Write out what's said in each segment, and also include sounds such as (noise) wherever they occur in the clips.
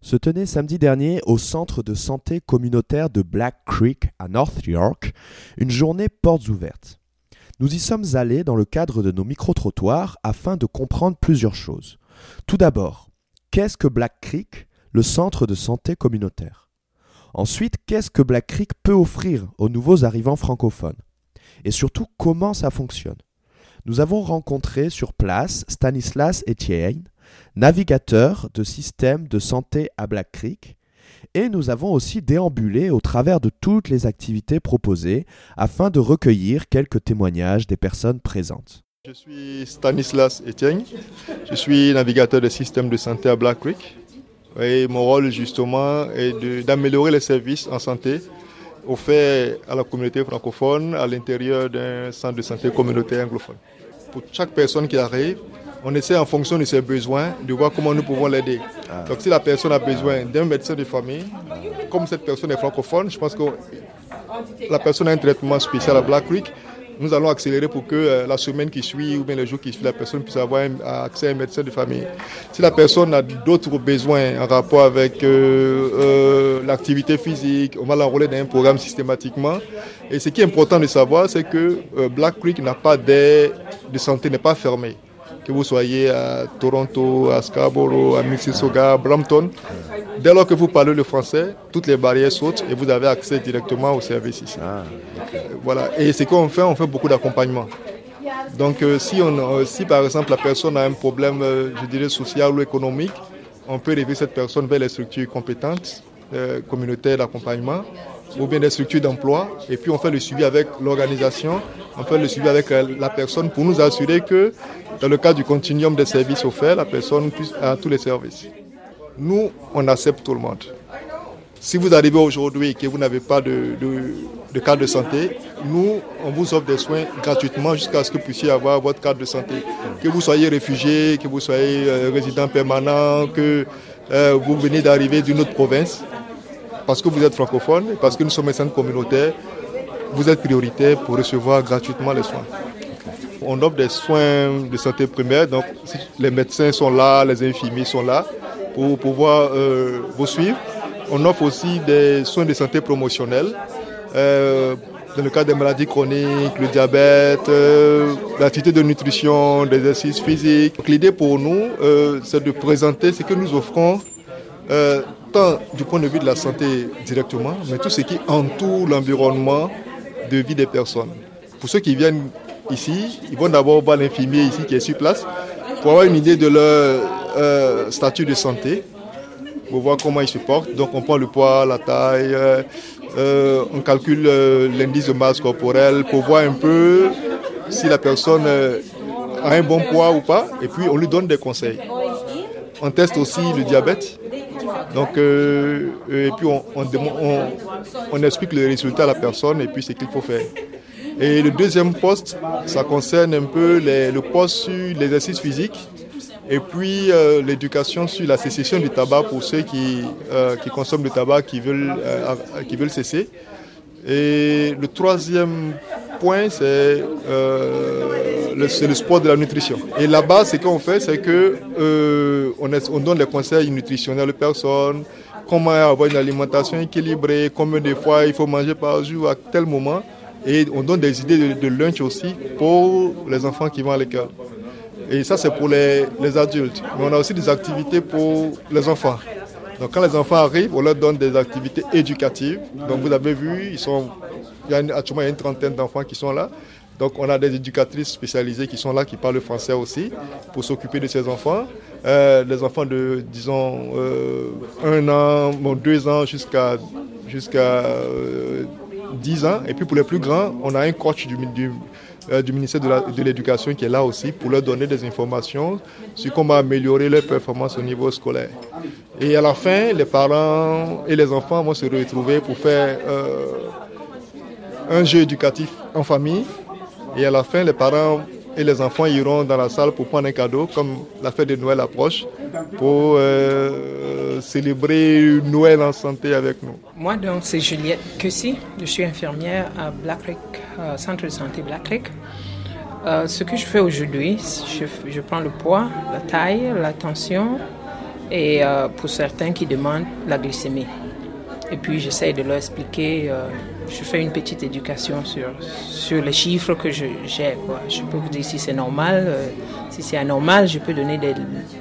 se tenait samedi dernier au centre de santé communautaire de Black Creek à North York une journée portes ouvertes. Nous y sommes allés dans le cadre de nos micro-trottoirs afin de comprendre plusieurs choses. Tout d'abord, qu'est-ce que Black Creek, le centre de santé communautaire? Ensuite, qu'est-ce que Black Creek peut offrir aux nouveaux arrivants francophones? Et surtout, comment ça fonctionne? Nous avons rencontré sur place Stanislas Etienne, navigateur de système de santé à Black Creek, et nous avons aussi déambulé au travers de toutes les activités proposées afin de recueillir quelques témoignages des personnes présentes. Je suis Stanislas Etienne, je suis navigateur de système de santé à Black Creek. Et mon rôle justement est d'améliorer les services en santé offerts à la communauté francophone à l'intérieur d'un centre de santé communautaire anglophone. Pour chaque personne qui arrive, on essaie en fonction de ses besoins de voir comment nous pouvons l'aider. Donc si la personne a besoin d'un médecin de famille, comme cette personne est francophone, je pense que la personne a un traitement spécial à Black Creek. Nous allons accélérer pour que euh, la semaine qui suit ou bien les jours qui suivent, la personne puisse avoir accès à un médecin de famille. Si la personne a d'autres besoins en rapport avec euh, euh, l'activité physique, on va l'enrôler dans un programme systématiquement. Et ce qui est important de savoir, c'est que Black Creek n'a pas d'aide de santé, n'est pas fermé que vous soyez à Toronto, à Scarborough, à Mississauga, à Brampton, dès lors que vous parlez le français, toutes les barrières sautent et vous avez accès directement au service ici. Ah, voilà. Et ce qu'on fait, on fait beaucoup d'accompagnement. Donc euh, si, on, euh, si par exemple la personne a un problème, euh, je dirais, social ou économique, on peut lever cette personne vers les structures compétentes, communautaires d'accompagnement ou bien des structures d'emploi. Et puis on fait le suivi avec l'organisation, on fait le suivi avec la personne pour nous assurer que dans le cadre du continuum des services offerts, la personne avoir tous les services. Nous, on accepte tout le monde. Si vous arrivez aujourd'hui et que vous n'avez pas de, de, carte de santé, nous, on vous offre des soins gratuitement jusqu'à ce que vous puissiez avoir votre carte de santé. Que vous soyez réfugié, que vous soyez euh, résident permanent, que euh, vous venez d'arriver d'une autre province, parce que vous êtes francophone parce que nous sommes un centre communautaire, vous êtes prioritaire pour recevoir gratuitement les soins. On offre des soins de santé primaire, donc les médecins sont là, les infirmiers sont là pour pouvoir euh, vous suivre. On offre aussi des soins de santé promotionnels. Euh, dans le cas des maladies chroniques, le diabète, euh, l'activité de nutrition, des exercices physiques. L'idée pour nous, c'est de présenter ce que nous offrons tant du point de vue de la santé directement, mais tout ce qui entoure l'environnement de vie des personnes. Pour ceux qui viennent ici, ils vont d'abord voir l'infirmier ici qui est sur place pour avoir une idée de leur euh, statut de santé, pour voir comment ils se portent. Donc on prend le poids, la taille, euh, euh, on calcule l'indice de masse corporelle pour voir un peu si la personne a un bon poids ou pas, et puis on lui donne des conseils. On teste aussi le diabète. Donc, et puis on, explique le résultat à la personne et puis ce qu'il faut faire. Et le deuxième poste, ça concerne un peu le poste sur l'exercice physique et puis euh, l'éducation sur la cessation du tabac pour ceux qui, euh, qui consomment le tabac, qui veulent, euh, qui veulent cesser. Et le troisième point, c'est le, le, sport de la nutrition. Et là-bas, ce qu'on fait, c'est que on, on, donne des conseils nutritionnels aux personnes, comment avoir une alimentation équilibrée, combien de fois il faut manger par jour, à tel moment. Et on donne des idées de, lunch aussi pour les enfants qui vont à l'école. Et ça, c'est pour les, adultes. Mais on a aussi des activités pour les enfants. Donc quand les enfants arrivent, on leur donne des activités éducatives. Donc vous avez vu, il y a actuellement une trentaine d'enfants qui sont là. Donc on a des éducatrices spécialisées qui sont là, qui parlent français aussi, pour s'occuper de ces enfants. Euh, les enfants de, disons, euh, un an, bon, deux ans jusqu'à jusqu'à euh, 10 ans. Et puis pour les plus grands, on a un coach du, euh, ministère de l'Éducation qui est là aussi pour leur donner des informations sur comment améliorer leur performance au niveau scolaire. Et à la fin, les parents et les enfants vont se retrouver pour faire euh, un jeu éducatif en famille. Et à la fin, les parents et les enfants iront dans la salle pour prendre un cadeau, comme la fête de Noël approche, pour euh, célébrer Noël en santé avec nous. Moi, donc, c'est Juliette Cussy. Je suis infirmière à Black Creek, euh, Centre de santé Black Creek. Euh, ce que je fais aujourd'hui, je, je, prends le poids, la taille, la tension, et pour certains qui demandent la glycémie. Et puis j'essaie de leur expliquer, je fais une petite éducation sur, sur les chiffres que j'ai. Je peux vous dire si c'est normal, euh, si c'est anormal, je peux donner des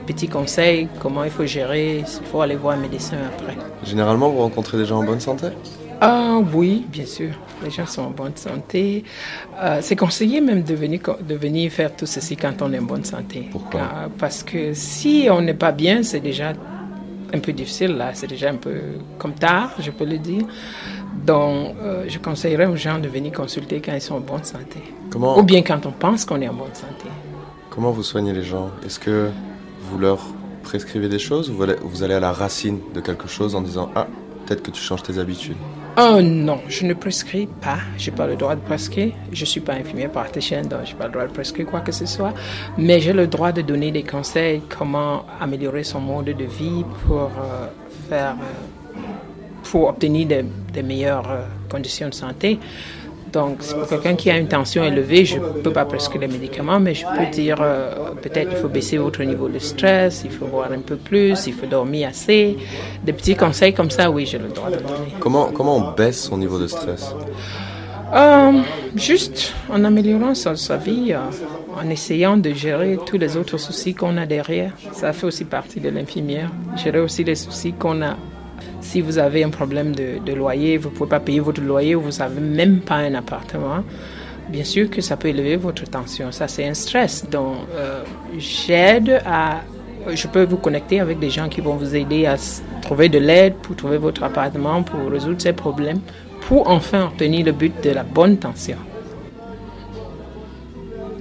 petits conseils, comment il faut gérer, s'il faut aller voir un médecin après. Généralement, vous rencontrez des gens en bonne santé? Ah oui, bien sûr. Les gens sont en bonne santé. Euh, c'est conseillé même de venir, de venir faire tout ceci quand on est en bonne santé. Pourquoi? Parce que si on n'est pas bien, c'est déjà un peu difficile là. C'est déjà un peu comme tard, je peux le dire. Donc, euh, je conseillerais aux gens de venir consulter quand ils sont en bonne santé. Comment Ou bien quand on pense qu'on est en bonne santé. Comment vous soignez les gens? Est-ce que vous leur prescrivez des choses ou vous allez à la racine de quelque chose en disant Ah, peut-être que tu changes tes habitudes? Oh non, je ne prescris pas. Je n'ai pas le droit de prescrire. Je ne suis pas infirmière praticienne, donc je n'ai pas le droit de prescrire quoi que ce soit. Mais j'ai le droit de donner des conseils comment améliorer son mode de vie pour euh, faire, euh, pour obtenir des, meilleures euh, conditions de santé. Donc, pour quelqu'un qui a une tension élevée, je ne peux pas prescrire les médicaments, mais je peux dire euh, peut-être il faut baisser votre niveau de stress, il faut boire un peu plus, il faut dormir assez. Des petits conseils comme ça, oui, j'ai le droit de donner. Comment, comment on baisse son niveau de stress? Euh, Juste en améliorant sa, sa vie, euh, en essayant de gérer tous les autres soucis qu'on a derrière. Ça fait aussi partie de l'infirmière. Gérer aussi les soucis qu'on a si vous avez un problème de, loyer, vous ne pouvez pas payer votre loyer ou vous n'avez même pas un appartement, bien sûr que ça peut élever votre tension. Ça, c'est un stress. Donc, euh, j'aide à. Je peux vous connecter avec des gens qui vont vous aider à trouver de l'aide pour trouver votre appartement, pour résoudre ces problèmes, pour enfin obtenir le but de la bonne tension.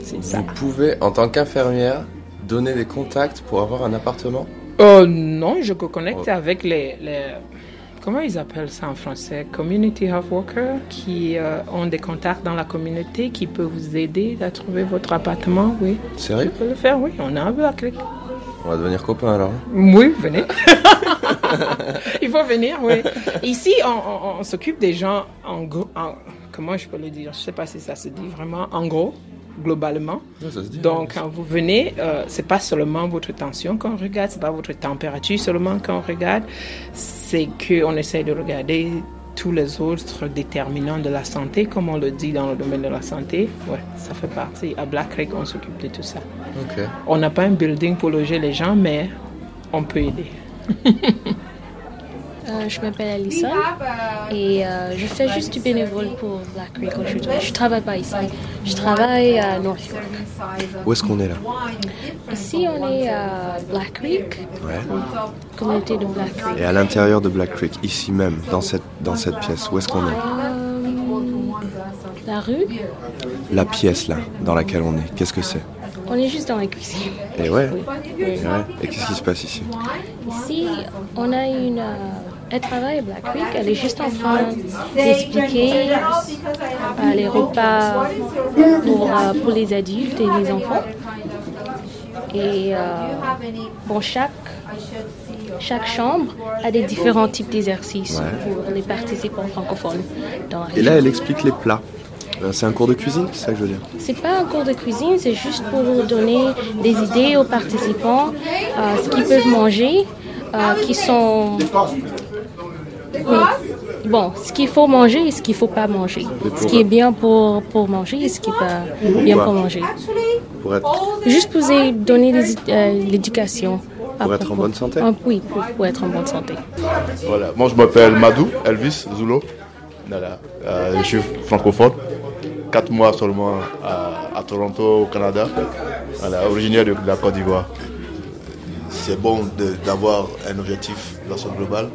Vous pouvez, en tant qu'infirmière, donner des contacts pour avoir un appartement? Euh, Non, je connecte oh. avec les, comment ils appellent ça en français, community health workers, qui euh, ont des contacts dans la communauté, qui peuvent vous aider à trouver votre appartement, oui. Sérieux? On peut le faire, oui. On a un peu à cliquer. On va devenir copains alors. Oui, venez. (laughs) Il faut venir, oui. Ici, on, s'occupe des gens en, gros. comment je peux le dire? Je ne sais pas si ça se dit vraiment en gros globalement. Donc, quand vous venez, euh, c'est pas seulement votre tension qu'on regarde, c'est pas votre température seulement qu'on regarde, c'est qu'on essaie de regarder tous les autres déterminants de la santé, comme on le dit dans le domaine de la santé. Ouais, ça fait partie. À Black Creek, on s'occupe de tout ça. On n'a pas un building pour loger les gens, mais on peut aider. (laughs) Euh, je m'appelle Alison et euh, je fais juste du bénévole pour Black Creek aujourd'hui. Je travaille pas ici. Je travaille à North York. Où est-ce qu'on est là? Ici, on est à Black Creek, ouais. communauté de Black Creek. Et à l'intérieur de Black Creek, ici même, dans cette, dans cette pièce, où est-ce qu'on est, euh, La rue? La pièce là, dans laquelle on est, qu'est-ce que c'est? On est juste dans la cuisine. Et ouais. Et qu'est-ce qui se passe ici? Ici, on a une. Elle travaille à Black Creek, elle est juste en train d'expliquer euh, les repas pour, euh, pour, les adultes et les enfants. Et euh, bon, chaque, chaque chambre a des différents types d'exercices pour les participants francophones. et là, elle explique les plats. C'est un cours de cuisine, c'est ça que je veux dire C'est pas un cours de cuisine, c'est juste pour donner des idées aux participants, ce qu'ils peuvent manger, qui sont Bon, ce qu'il faut manger et ce qu'il ne faut pas manger. Ce qui est bien pour, pour manger et ce qui n'est pas bien pour manger. Pour être... Juste pour donner euh, l'éducation. Pour être en bonne santé? Ah, Oui, pour, être en bonne santé. Voilà. Moi, je m'appelle Madou Elvis Zulo. Euh, je suis francophone. Quatre mois seulement à, Toronto, au Canada. Voilà, originaire de, la Côte d'Ivoire. C'est bon d'avoir un objectif dans son global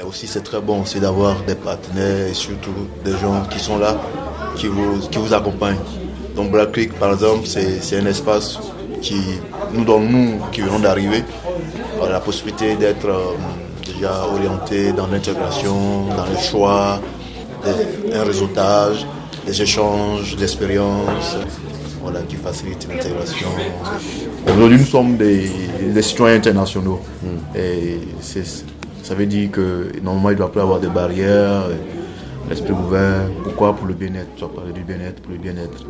et aussi, c'est très bon aussi d'avoir des partenaires et surtout des gens qui sont là, qui vous, qui vous accompagnent. Donc Black Creek, par exemple, c'est un espace qui nous donne, nous, qui venons d'arriver, la possibilité d'être euh, déjà orienté dans l'intégration, dans le choix, un réseautage, des échanges d'expériences voilà, qui facilitent l'intégration. Aujourd'hui, nous sommes des, citoyens internationaux. Hmm. Et c'est ça veut dire que normalement, il ne doit plus avoir de barrières, l'esprit ouvert. Pourquoi Pour le bien-être? Tu vas parler du bien-être, pour le bien-être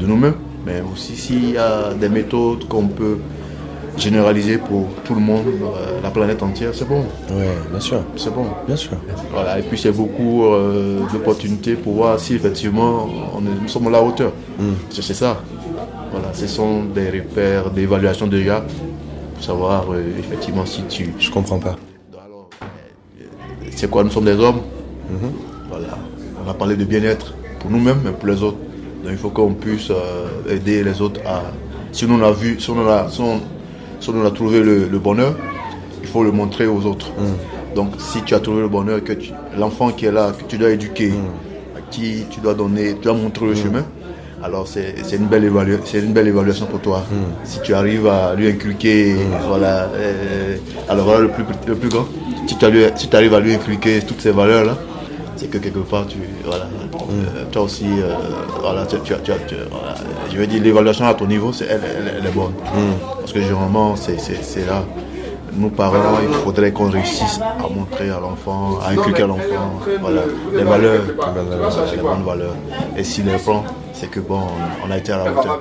de nous-mêmes. Mais aussi s'il y a des méthodes qu'on peut généralisé pour tout le monde, euh, la planète entière, c'est bon. Oui, bien sûr. C'est bon. Bien sûr. Voilà, et puis c'est beaucoup euh, d'opportunités pour voir si effectivement on est- nous sommes à la hauteur. C'est c'est ça. Voilà, ce sont des repères d'évaluation déjà pour savoir euh, effectivement si tu. Je comprends pas. C'est quoi Nous sommes des hommes. Voilà. On a parlé de bien-être pour nous-mêmes, mais pour les autres. Donc il faut qu'on puisse euh, aider les autres à. Si on a vu, si on a, si on, si on a trouvé le, le bonheur, il faut le montrer aux autres. Donc si tu as trouvé le bonheur, que l'enfant qui est là, que tu dois éduquer, à qui tu dois donner, tu dois montrer le chemin. Alors c'est une belle évalua- c'est une belle évaluation pour toi. Si tu arrives à lui inculquer, voilà. euh, alors voilà le plus petit- le plus grand. Si tu, si arrives à lui inculquer toutes ces valeurs là, c'est que quelque part tu voilà, euh, toi aussi euh, voilà, tu, tu- tu- tu- voilà, je veux dire l'évaluation à ton niveau, c'est elle, elle- elle est bonne. Parce que généralement c'est là. Nous parents, il faudrait qu'on réussisse à montrer à l'enfant, à inculquer à l'enfant, voilà, les valeurs, les bonnes valeurs. Et s'il les prend, c'est que bon, on a été à la hauteur.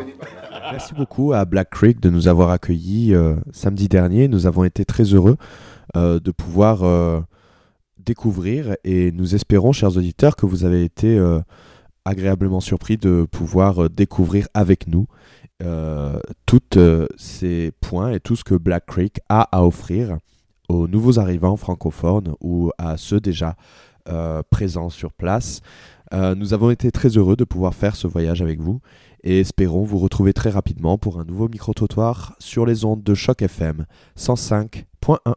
Merci beaucoup à Black Creek de nous avoir accueillis euh, samedi dernier. Nous avons été très heureux de pouvoir euh, découvrir et nous espérons, chers auditeurs, que vous avez été euh, agréablement surpris de pouvoir euh, découvrir avec nous euh, tous ces points et tout ce que Black Creek a à offrir aux nouveaux arrivants francophones ou à ceux déjà euh, présents sur place. Euh, nous avons été très heureux de pouvoir faire ce voyage avec vous et espérons vous retrouver très rapidement pour un nouveau micro-trottoir sur les ondes de Choc FM 105.1.